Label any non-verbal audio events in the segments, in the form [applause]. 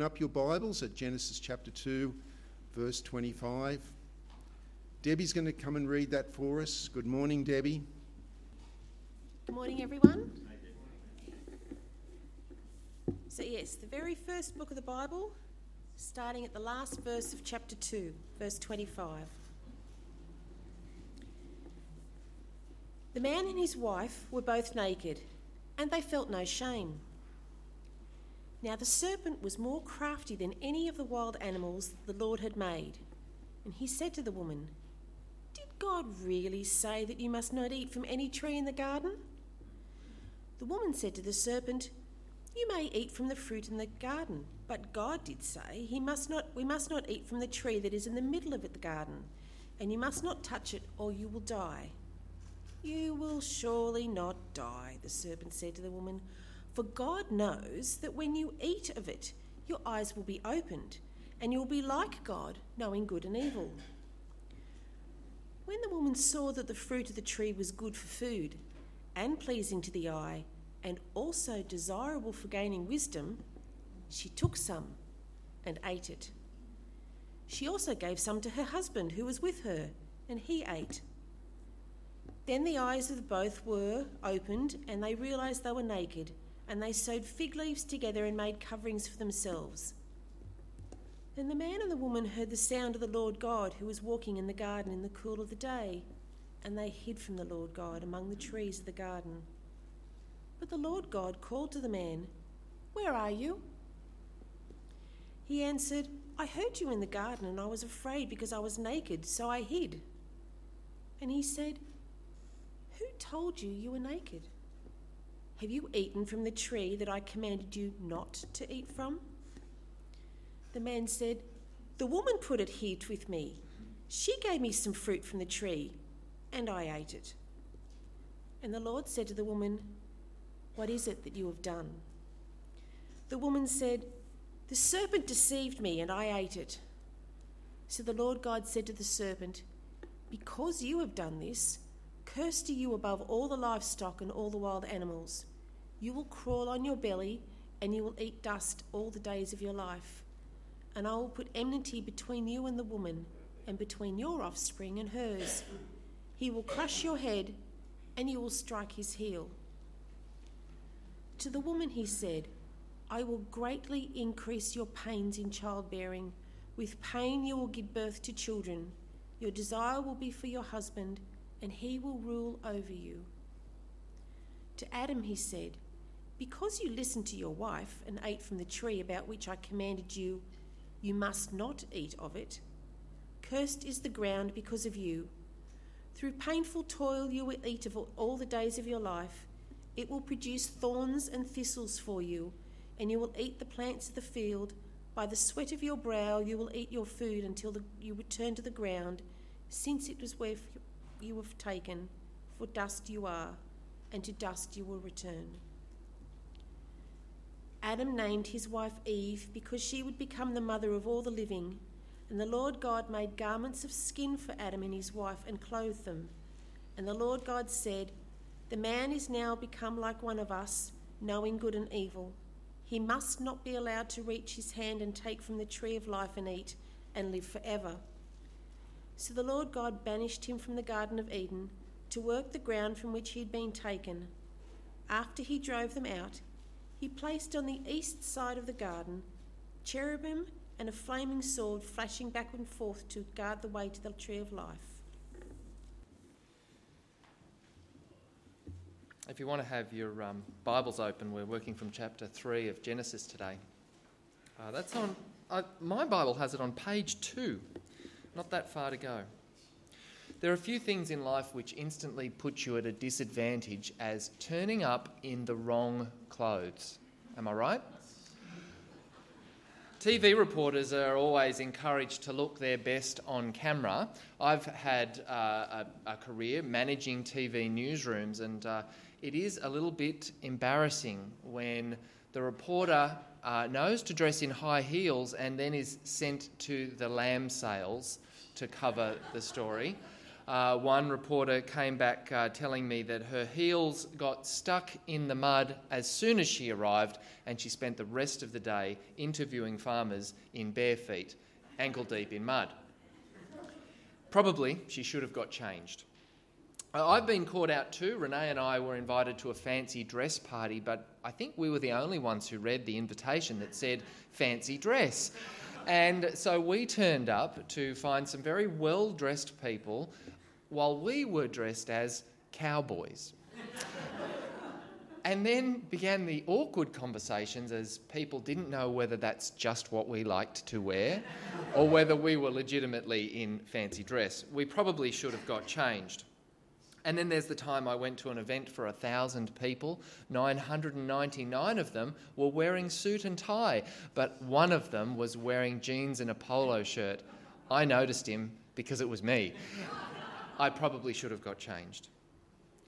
open up your Bibles at Genesis chapter 2, verse 25. Debbie's going to come and read that for us. Good morning, Debbie. Good morning, everyone. So, yes, the very first book of the Bible, starting at the last verse of chapter 2, verse 25. The man and his wife were both naked, and they felt no shame. Now the serpent was more crafty than any of the wild animals that the Lord had made. And he said to the woman, Did God really say that you must not eat from any tree in the garden? The woman said to the serpent, You may eat from the fruit in the garden, but God did say, he must not, We must not eat from the tree that is in the middle of the garden, and you must not touch it, or you will die. You will surely not die, the serpent said to the woman. For God knows that when you eat of it, your eyes will be opened, and you will be like God, knowing good and evil. When the woman saw that the fruit of the tree was good for food, and pleasing to the eye, and also desirable for gaining wisdom, she took some and ate it. She also gave some to her husband who was with her, and he ate. Then the eyes of both were opened, and they realized they were naked and they sewed fig leaves together and made coverings for themselves. Then the man and the woman heard the sound of the Lord God who was walking in the garden in the cool of the day, and they hid from the Lord God among the trees of the garden. But the Lord God called to the man, Where are you? He answered, I heard you in the garden, and I was afraid because I was naked, so I hid. And he said, Who told you you were naked? Have you eaten from the tree that I commanded you not to eat from? The man said, The woman put it here with me. She gave me some fruit from the tree, and I ate it. And the Lord said to the woman, What is it that you have done? The woman said, The serpent deceived me, and I ate it. So the Lord God said to the serpent, Because you have done this, cursed are you above all the livestock and all the wild animals. You will crawl on your belly, and you will eat dust all the days of your life. And I will put enmity between you and the woman, and between your offspring and hers. He will crush your head, and you will strike his heel. To the woman he said, I will greatly increase your pains in childbearing. With pain you will give birth to children. Your desire will be for your husband, and he will rule over you. To Adam he said, because you listened to your wife and ate from the tree about which I commanded you, you must not eat of it. Cursed is the ground because of you. Through painful toil you will eat of all the days of your life. It will produce thorns and thistles for you, and you will eat the plants of the field. By the sweat of your brow you will eat your food until the, you return to the ground, since it was where you were taken. For dust you are, and to dust you will return. Adam named his wife Eve because she would become the mother of all the living. And the Lord God made garments of skin for Adam and his wife and clothed them. And the Lord God said, The man is now become like one of us, knowing good and evil. He must not be allowed to reach his hand and take from the tree of life and eat and live forever. So the Lord God banished him from the Garden of Eden to work the ground from which he had been taken. After he drove them out, he placed on the east side of the garden cherubim and a flaming sword flashing back and forth to guard the way to the tree of life. If you want to have your um, Bibles open, we're working from chapter 3 of Genesis today. Uh, that's on, uh, my Bible has it on page 2, not that far to go. There are a few things in life which instantly put you at a disadvantage as turning up in the wrong clothes. Am I right? TV reporters are always encouraged to look their best on camera. I've had uh, a, a, career managing TV newsrooms, and uh, it is a little bit embarrassing when the reporter uh, knows to dress in high heels and then is sent to the lamb sales to cover the story. Uh, one reporter came back uh, telling me that her heels got stuck in the mud as soon as she arrived, and she spent the rest of the day interviewing farmers in bare feet, ankle deep in mud. Probably she should have got changed. Uh, I've been caught out too. Renee and I were invited to a fancy dress party, but I think we were the only ones who read the invitation that said fancy dress. And so we turned up to find some very well dressed people while we were dressed as cowboys. and then began the awkward conversations as people didn't know whether that's just what we liked to wear or whether we were legitimately in fancy dress. We probably should have got changed. And then there's the time I went to an event for a thousand people. 999 of them were wearing suit and tie, but one of them was wearing jeans and a polo shirt. I noticed him because it was me. I probably should have got changed.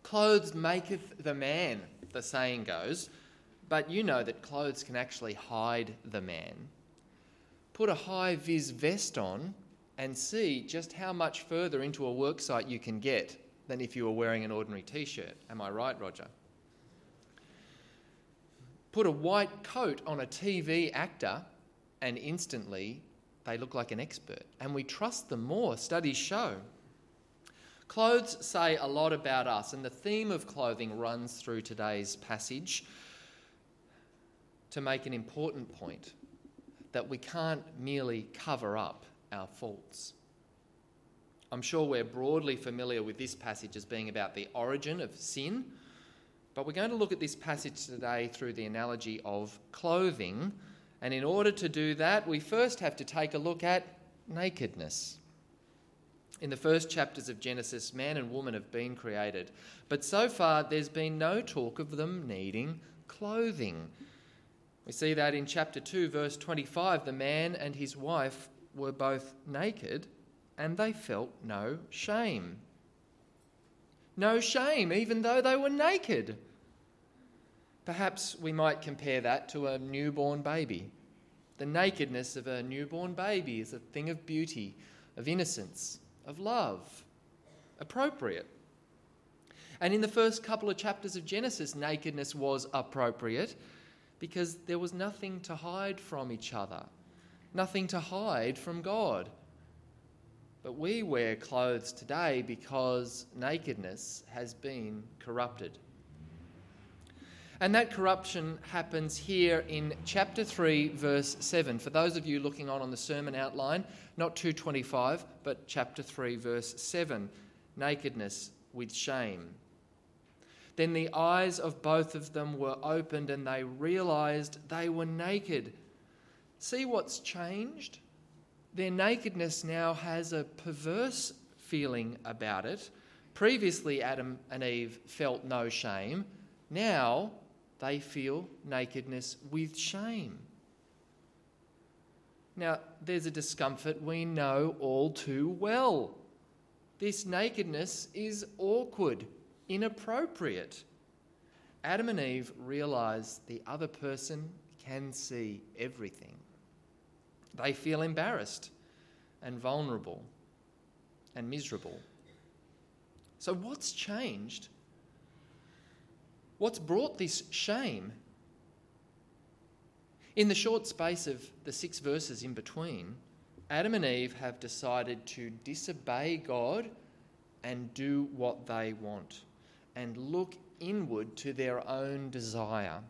Clothes maketh the man, the saying goes, but you know that clothes can actually hide the man. Put a high vis vest on and see just how much further into a worksite you can get than if you were wearing an ordinary t shirt. Am I right, Roger? Put a white coat on a TV actor, and instantly they look like an expert. And we trust them more, studies show. Clothes say a lot about us, and the theme of clothing runs through today's passage to make an important point that we can't merely cover up our faults. I'm sure we're broadly familiar with this passage as being about the origin of sin, but we're going to look at this passage today through the analogy of clothing. And in order to do that, we first have to take a look at nakedness. In the first chapters of Genesis, man and woman have been created, but so far there's been no talk of them needing clothing. We see that in chapter 2, verse 25 the man and his wife were both naked and they felt no shame. No shame, even though they were naked. Perhaps we might compare that to a newborn baby. The nakedness of a newborn baby is a thing of beauty, of innocence, of love, appropriate. And in the first couple of chapters of Genesis, nakedness was appropriate because there was nothing to hide from each other, nothing to hide from God. But we wear clothes today because nakedness has been corrupted. And that corruption happens here in chapter 3, verse 7. For those of you looking on on the sermon outline, not 225, but chapter 3, verse 7 nakedness with shame. Then the eyes of both of them were opened and they realized they were naked. See what's changed? their nakedness now has a perverse feeling about it. Previously, Adam and Eve felt no shame. Now they feel nakedness with shame. Now, there's a discomfort we know all too well. This nakedness is awkward, inappropriate. Adam and Eve realize the other person can see everything. They feel embarrassed and vulnerable and miserable. So, what's changed? What's brought this shame? In the short space of the six verses in between, Adam and Eve have decided to disobey God and do what they want and look inward to their own desire.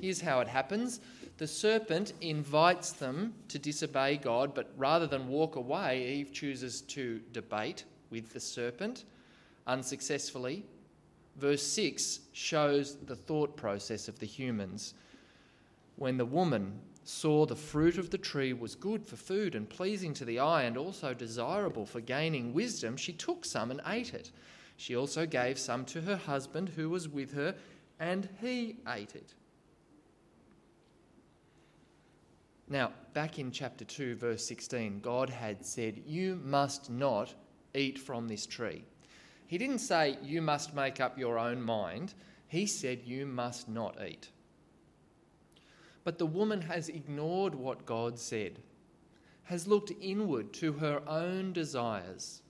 Here's how it happens the serpent invites them to disobey God, but rather than walk away, Eve chooses to debate with the serpent unsuccessfully. Verse 6 shows the thought process of the humans. When the woman saw the fruit of the tree was good for food and pleasing to the eye and also desirable for gaining wisdom, she took some and ate it. She also gave some to her husband who was with her, and he ate it. Now, back in chapter 2, verse 16, God had said, You must not eat from this tree. He didn't say, You must make up your own mind. He said, You must not eat. But the woman has ignored what God said, has looked inward to her own desires.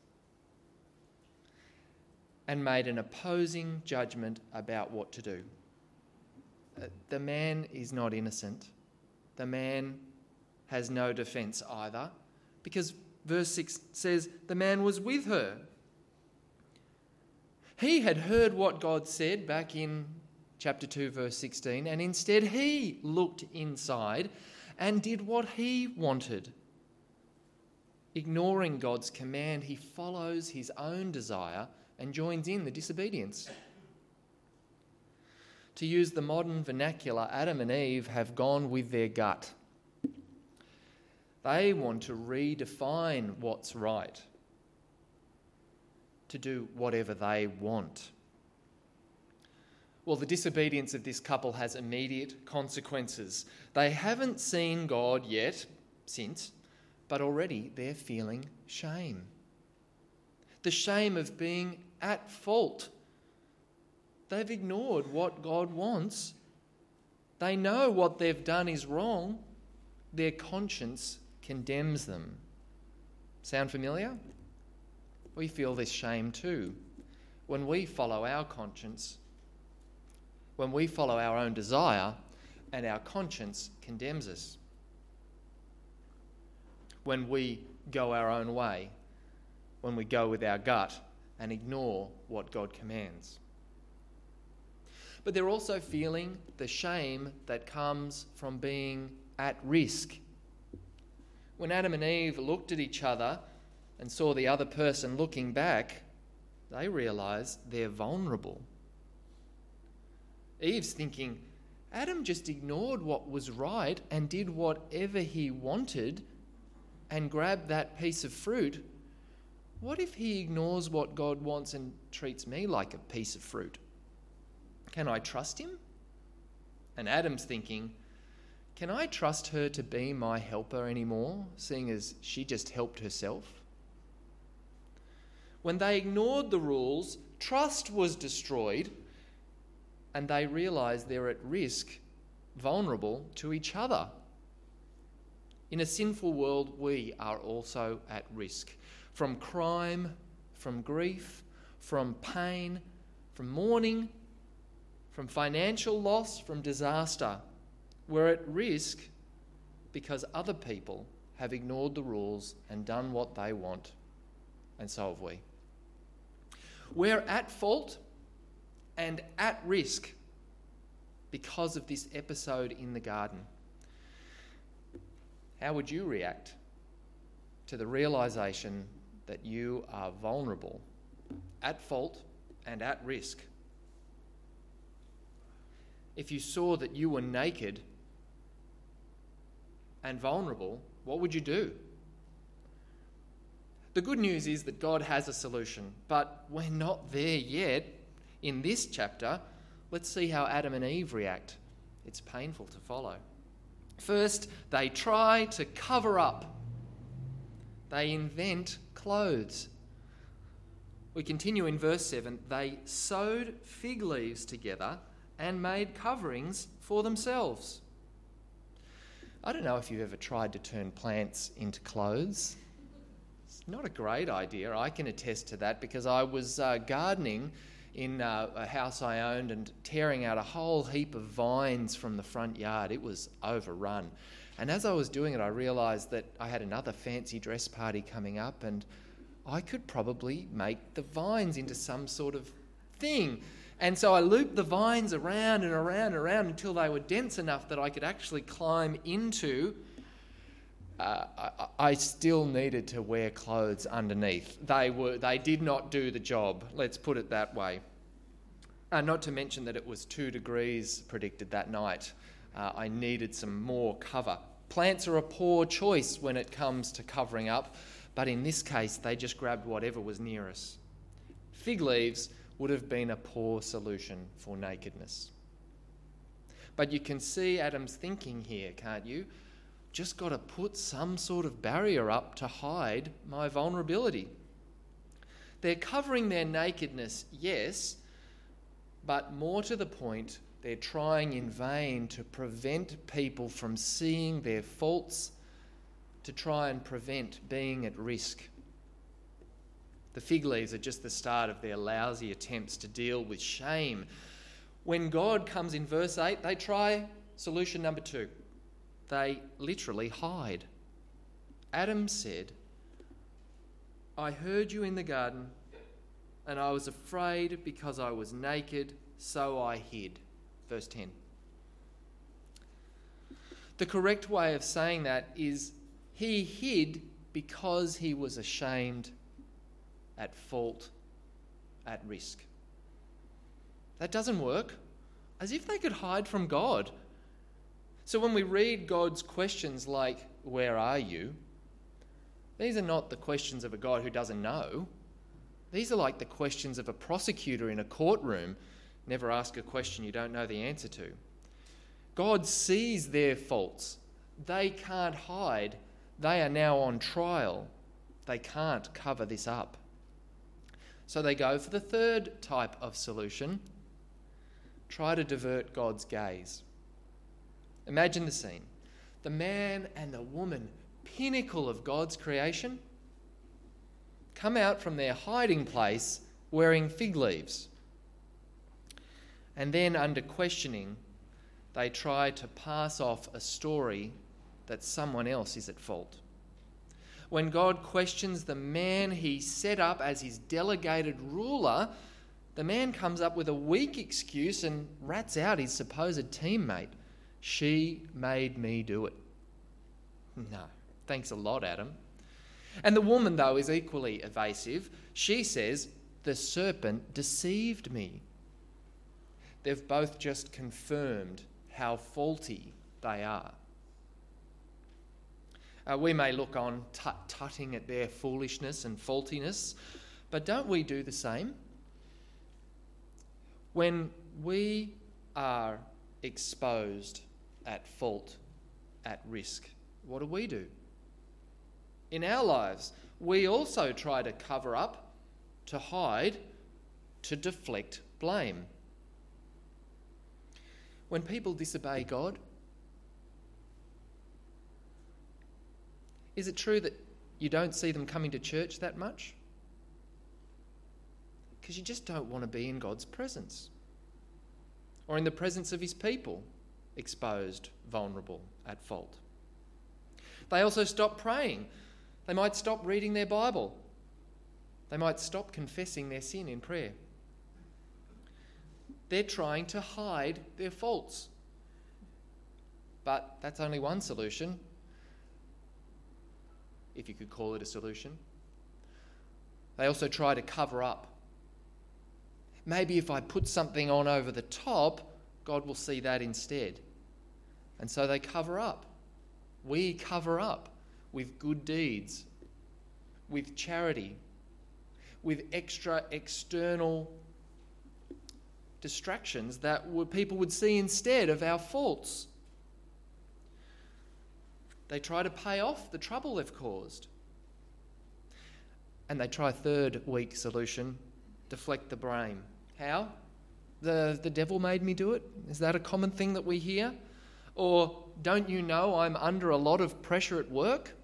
and made an opposing judgment about what to do. Uh, the man is not innocent. The man has no defense either, because verse 6 says the man was with her. He had heard what God said back in chapter 2, verse 16, and instead he looked inside and did what he wanted. Ignoring God's command, he follows his own desire and joins in the disobedience. To use the modern vernacular, Adam and Eve have gone with their gut. They want to redefine what's right, to do whatever they want. Well, the disobedience of this couple has immediate consequences. They haven't seen God yet, since, but already they're feeling shame. The shame of being at fault. They've ignored what God wants. They know what they've done is wrong. Their conscience condemns them. Sound familiar? We feel this shame too when we follow our conscience, when we follow our own desire, and our conscience condemns us. When we go our own way, when we go with our gut and ignore what God commands. But they're also feeling the shame that comes from being at risk when Adam and Eve looked at each other and saw the other person looking back, they realize they're vulnerable. Eve's thinking, Adam just ignored what was right and did whatever he wanted and grabbed that piece of fruit. What if he ignores what God wants and treats me like a piece of fruit? Can I trust him? And Adam's thinking, can I trust her to be my helper anymore, seeing as she just helped herself? When they ignored the rules, trust was destroyed, and they realized they're at risk, vulnerable to each other. In a sinful world, we are also at risk from crime, from grief, from pain, from mourning, from financial loss, from disaster. We're at risk because other people have ignored the rules and done what they want, and so have we. We're at fault and at risk because of this episode in the garden. How would you react to the realization that you are vulnerable, at fault, and at risk? If you saw that you were naked and vulnerable, what would you do? The good news is that God has a solution, but we're not there yet in this chapter. Let's see how Adam and Eve react. It's painful to follow. First, they try to cover up, they invent clothes. We continue in verse 7 they sewed fig leaves together and made coverings for themselves. I don't know if you've ever tried to turn plants into clothes. Not a great idea. I can attest to that because I was uh, gardening in uh, a house I owned and tearing out a whole heap of vines from the front yard. It was overrun. And as I was doing it, I realised that I had another fancy dress party coming up and I could probably make the vines into some sort of thing. And so I looped the vines around and around and around until they were dense enough that I could actually climb into. Uh, I, I, still needed to wear clothes underneath. They, were, they did not do the job, let's put it that way. Uh, not to mention that it was two degrees predicted that night. Uh, I needed some more cover. Plants are a poor choice when it comes to covering up, but in this case, they just grabbed whatever was near us. Fig leaves would have been a poor solution for nakedness. But you can see Adam's thinking here, can't you? Just got to put some sort of barrier up to hide my vulnerability. They're covering their nakedness, yes, but more to the point, they're trying in vain to prevent people from seeing their faults, to try and prevent being at risk. The fig leaves are just the start of their lousy attempts to deal with shame. When God comes in verse 8, they try solution number two. They literally hide. Adam said, I heard you in the garden, and I was afraid because I was naked, so I hid. Verse 10. The correct way of saying that is he hid because he was ashamed at fault, at risk. That doesn't work. As if they could hide from God. So when we read God's questions like, Where are you? These are not the questions of a God who doesn't know. These are like the questions of a prosecutor in a courtroom. Never ask a question you don't know the answer to. God sees their faults. They can't hide. They are now on trial. They can't cover this up. So they go for the third type of solution try to divert God's gaze. Imagine the scene the man and the woman, pinnacle of God's creation, come out from their hiding place wearing fig leaves. And then, under questioning, they try to pass off a story that someone else is at fault when God questions the man he set up as his delegated ruler, the man comes up with a weak excuse and rats out his supposed teammate. She made me do it. No, thanks a lot, Adam. And the woman, though, is equally evasive. She says, The serpent deceived me. They've both just confirmed how faulty they are. Uh, we may look on tut tutting at their foolishness and faultiness, but don't we do the same? When we are exposed at fault, at risk, what do we do? In our lives, we also try to cover up, to hide, to deflect blame. When people disobey God, Is it true that you don't see them coming to church that much? Because you just don't want to be in God's presence or in the presence of His people, exposed, vulnerable, at fault. They also stop praying. They might stop reading their Bible. They might stop confessing their sin in prayer. They're trying to hide their faults. But that's only one solution if you could call it a solution. They also try to cover up. Maybe if I put something on over the top, God will see that instead. And so they cover up. We cover up with good deeds, with charity, with extra external distractions that people would see instead of our faults. They try to pay off the trouble they've caused. And they try a third weak solution deflect the blame. How? The, the devil made me do it? Is that a common thing that we hear? Or don't you know I'm under a lot of pressure at work?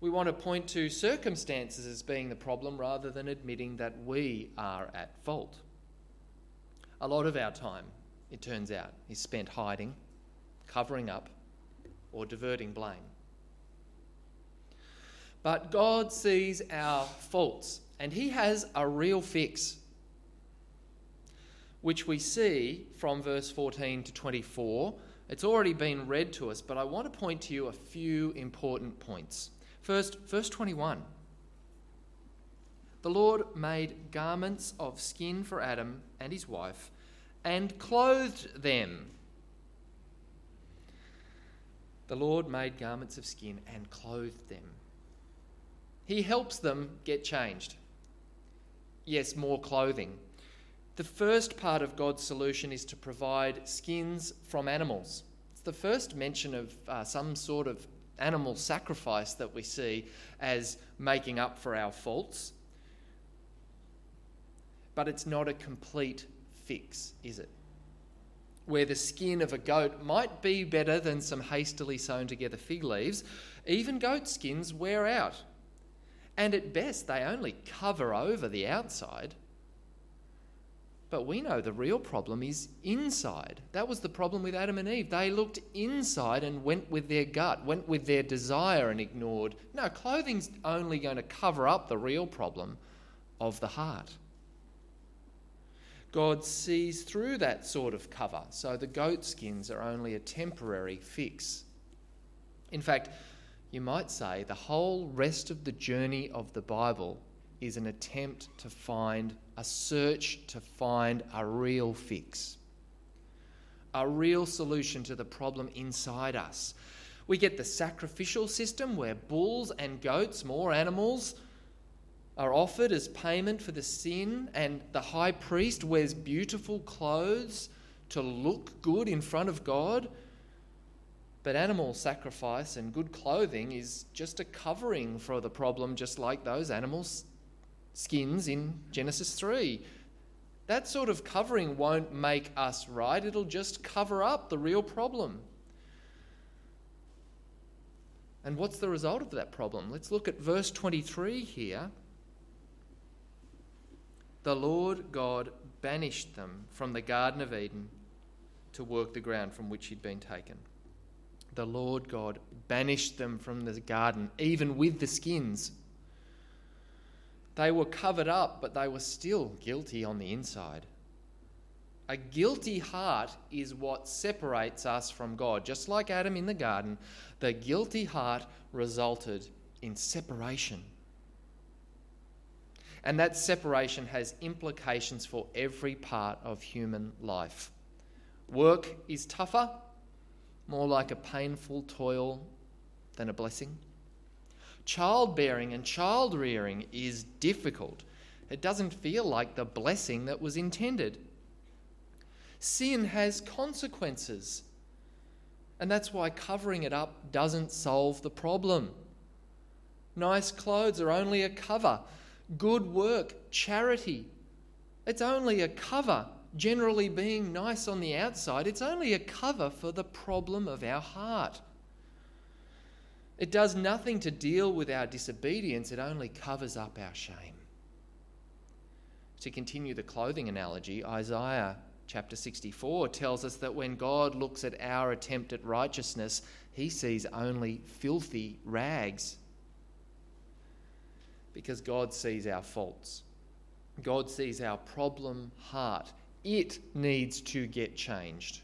We want to point to circumstances as being the problem rather than admitting that we are at fault. A lot of our time, it turns out, is spent hiding covering up, or diverting blame. But God sees our faults, and He has a real fix, which we see from verse 14 to 24. It's already been read to us, but I want to point to you a few important points. First, verse 21. The Lord made garments of skin for Adam and his wife and clothed them. The Lord made garments of skin and clothed them. He helps them get changed. Yes, more clothing. The first part of God's solution is to provide skins from animals. It's the first mention of uh, some sort of animal sacrifice that we see as making up for our faults. But it's not a complete fix, is it? where the skin of a goat might be better than some hastily sewn together fig leaves, even goat skins wear out. And at best, they only cover over the outside. But we know the real problem is inside. That was the problem with Adam and Eve. They looked inside and went with their gut, went with their desire and ignored. No, clothing's only going to cover up the real problem of the heart. God sees through that sort of cover, so the goat skins are only a temporary fix. In fact, you might say the whole rest of the journey of the Bible is an attempt to find a search to find a real fix, a real solution to the problem inside us. We get the sacrificial system where bulls and goats, more animals, are offered as payment for the sin, and the high priest wears beautiful clothes to look good in front of God. But animal sacrifice and good clothing is just a covering for the problem, just like those animals' skins in Genesis 3. That sort of covering won't make us right, it'll just cover up the real problem. And what's the result of that problem? Let's look at verse 23 here the Lord God banished them from the Garden of Eden to work the ground from which he'd been taken. The Lord God banished them from the garden, even with the skins. They were covered up, but they were still guilty on the inside. A guilty heart is what separates us from God. Just like Adam in the garden, the guilty heart resulted in separation. And that separation has implications for every part of human life. Work is tougher, more like a painful toil than a blessing. Childbearing and child rearing is difficult. It doesn't feel like the blessing that was intended. Sin has consequences. And that's why covering it up doesn't solve the problem. Nice clothes are only a cover good work, charity. It's only a cover, generally being nice on the outside, it's only a cover for the problem of our heart. It does nothing to deal with our disobedience, it only covers up our shame. To continue the clothing analogy, Isaiah chapter 64 tells us that when God looks at our attempt at righteousness, he sees only filthy rags because God sees our faults. God sees our problem heart. It needs to get changed.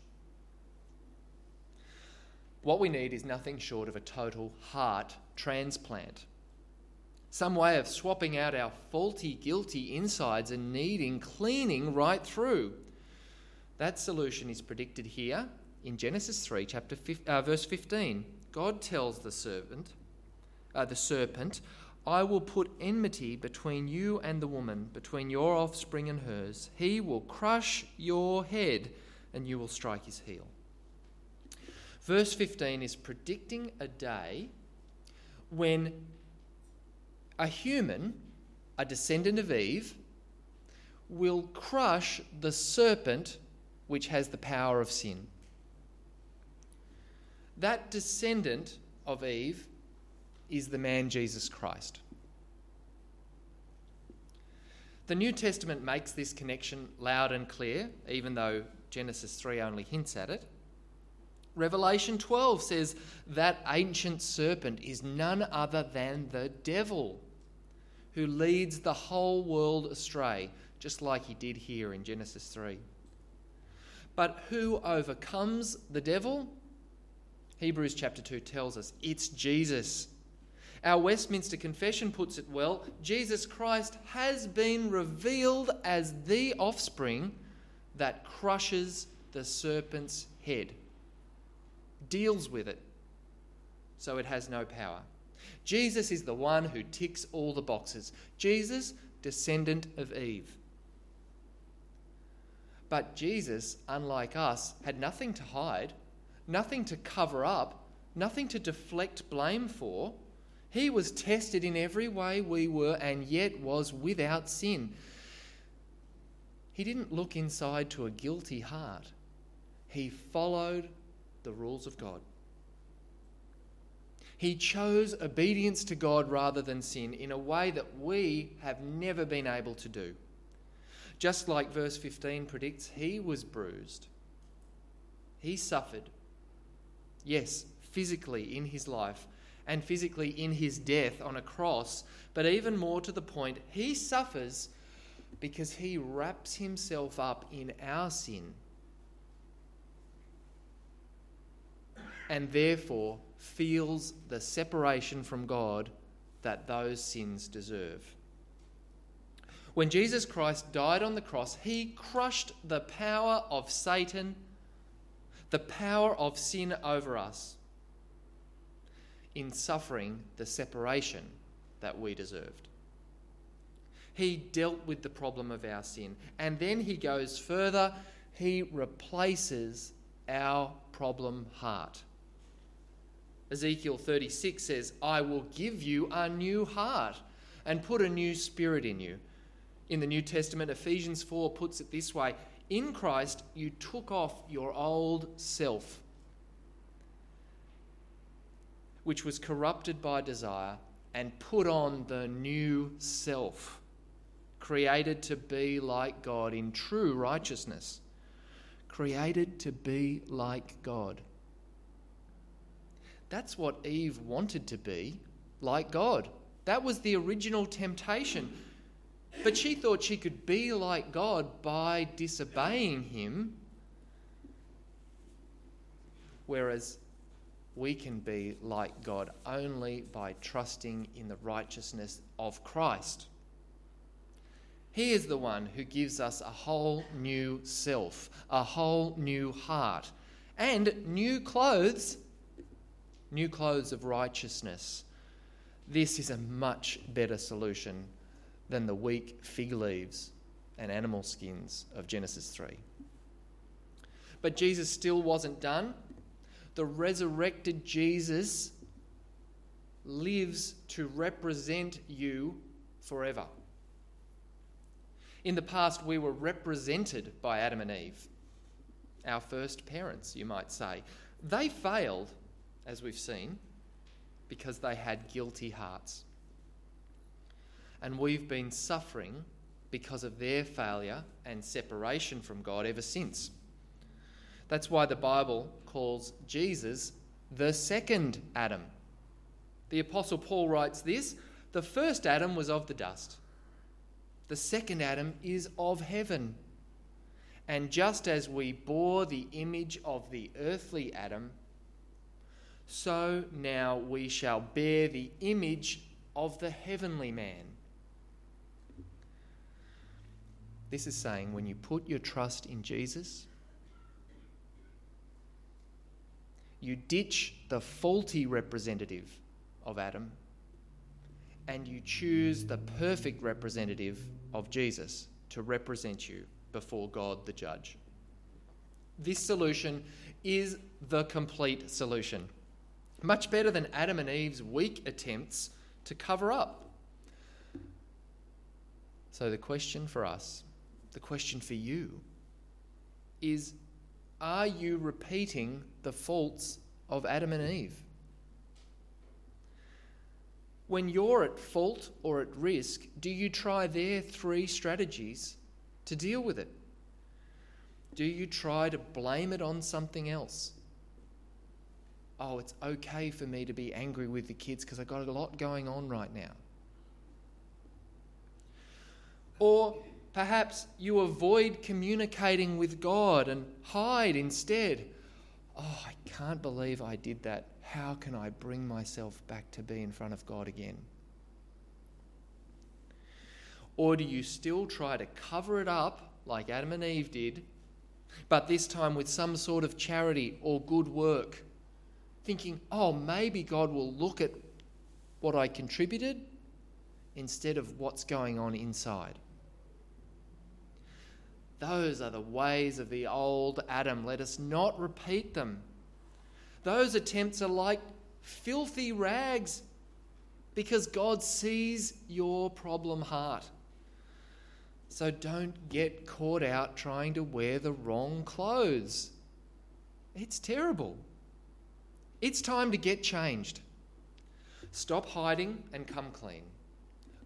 What we need is nothing short of a total heart transplant. Some way of swapping out our faulty, guilty insides and needing cleaning right through. That solution is predicted here in Genesis 3, chapter 5, uh, verse 15. God tells the servant, uh, the serpent, I will put enmity between you and the woman, between your offspring and hers. He will crush your head, and you will strike his heel. Verse 15 is predicting a day when a human, a descendant of Eve, will crush the serpent which has the power of sin. That descendant of Eve is the man Jesus Christ. The New Testament makes this connection loud and clear, even though Genesis 3 only hints at it. Revelation 12 says that ancient serpent is none other than the devil who leads the whole world astray, just like he did here in Genesis 3. But who overcomes the devil? Hebrews chapter 2 tells us it's Jesus. Our Westminster Confession puts it well Jesus Christ has been revealed as the offspring that crushes the serpent's head, deals with it so it has no power. Jesus is the one who ticks all the boxes. Jesus, descendant of Eve. But Jesus, unlike us, had nothing to hide, nothing to cover up, nothing to deflect blame for. He was tested in every way we were, and yet was without sin. He didn't look inside to a guilty heart, he followed the rules of God. He chose obedience to God rather than sin in a way that we have never been able to do. Just like verse 15 predicts, he was bruised. He suffered. Yes, physically in his life and physically in his death on a cross, but even more to the point, he suffers because he wraps himself up in our sin and therefore feels the separation from God that those sins deserve. When Jesus Christ died on the cross, he crushed the power of Satan, the power of sin over us, in suffering the separation that we deserved. He dealt with the problem of our sin. And then he goes further, he replaces our problem heart. Ezekiel 36 says, I will give you a new heart and put a new spirit in you in the New Testament, Ephesians 4 puts it this way In Christ, you took off your old self, which was corrupted by desire, and put on the new self, created to be like God in true righteousness. Created to be like God. That's what Eve wanted to be, like God. That was the original temptation. But she thought she could be like God by disobeying Him, whereas we can be like God only by trusting in the righteousness of Christ. He is the one who gives us a whole new self, a whole new heart, and new clothes, new clothes of righteousness. This is a much better solution than the weak fig leaves and animal skins of Genesis 3. But Jesus still wasn't done. The resurrected Jesus lives to represent you forever. In the past, we were represented by Adam and Eve, our first parents, you might say. They failed, as we've seen, because they had guilty hearts and we've been suffering because of their failure and separation from God ever since. That's why the Bible calls Jesus the second Adam. The Apostle Paul writes this The first Adam was of the dust, the second Adam is of heaven. And just as we bore the image of the earthly Adam, so now we shall bear the image of the heavenly man. This is saying when you put your trust in Jesus, you ditch the faulty representative of Adam and you choose the perfect representative of Jesus to represent you before God the judge. This solution is the complete solution. Much better than Adam and Eve's weak attempts to cover up. So, the question for us the question for you is Are you repeating the faults of Adam and Eve? When you're at fault or at risk, do you try their three strategies to deal with it? Do you try to blame it on something else? Oh, it's okay for me to be angry with the kids because I've got a lot going on right now. Or Perhaps you avoid communicating with God and hide instead. Oh, I can't believe I did that. How can I bring myself back to be in front of God again? Or do you still try to cover it up like Adam and Eve did, but this time with some sort of charity or good work, thinking, oh, maybe God will look at what I contributed instead of what's going on inside? Those are the ways of the old Adam. Let us not repeat them. Those attempts are like filthy rags because God sees your problem heart. So don't get caught out trying to wear the wrong clothes. It's terrible. It's time to get changed. Stop hiding and come clean.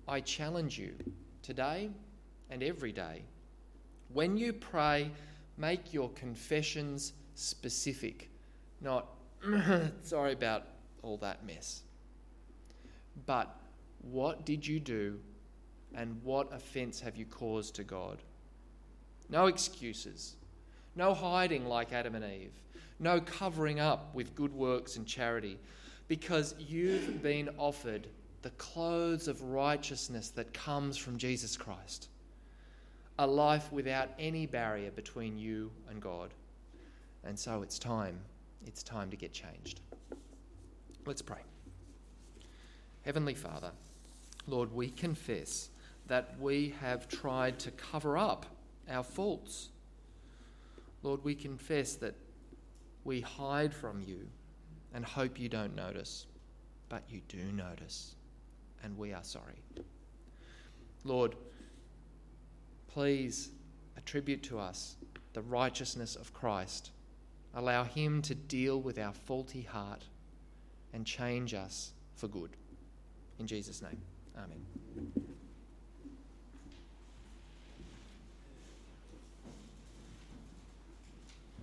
I challenge you today and every day. When you pray, make your confessions specific, not [laughs] sorry about all that mess. But what did you do and what offence have you caused to God? No excuses, no hiding like Adam and Eve, no covering up with good works and charity, because you've been offered the clothes of righteousness that comes from Jesus Christ. A life without any barrier between you and God. And so it's time. It's time to get changed. Let's pray. Heavenly Father, Lord, we confess that we have tried to cover up our faults. Lord, we confess that we hide from you and hope you don't notice, but you do notice, and we are sorry. Lord, please attribute to us the righteousness of Christ. Allow Him to deal with our faulty heart and change us for good. In Jesus' name, Amen.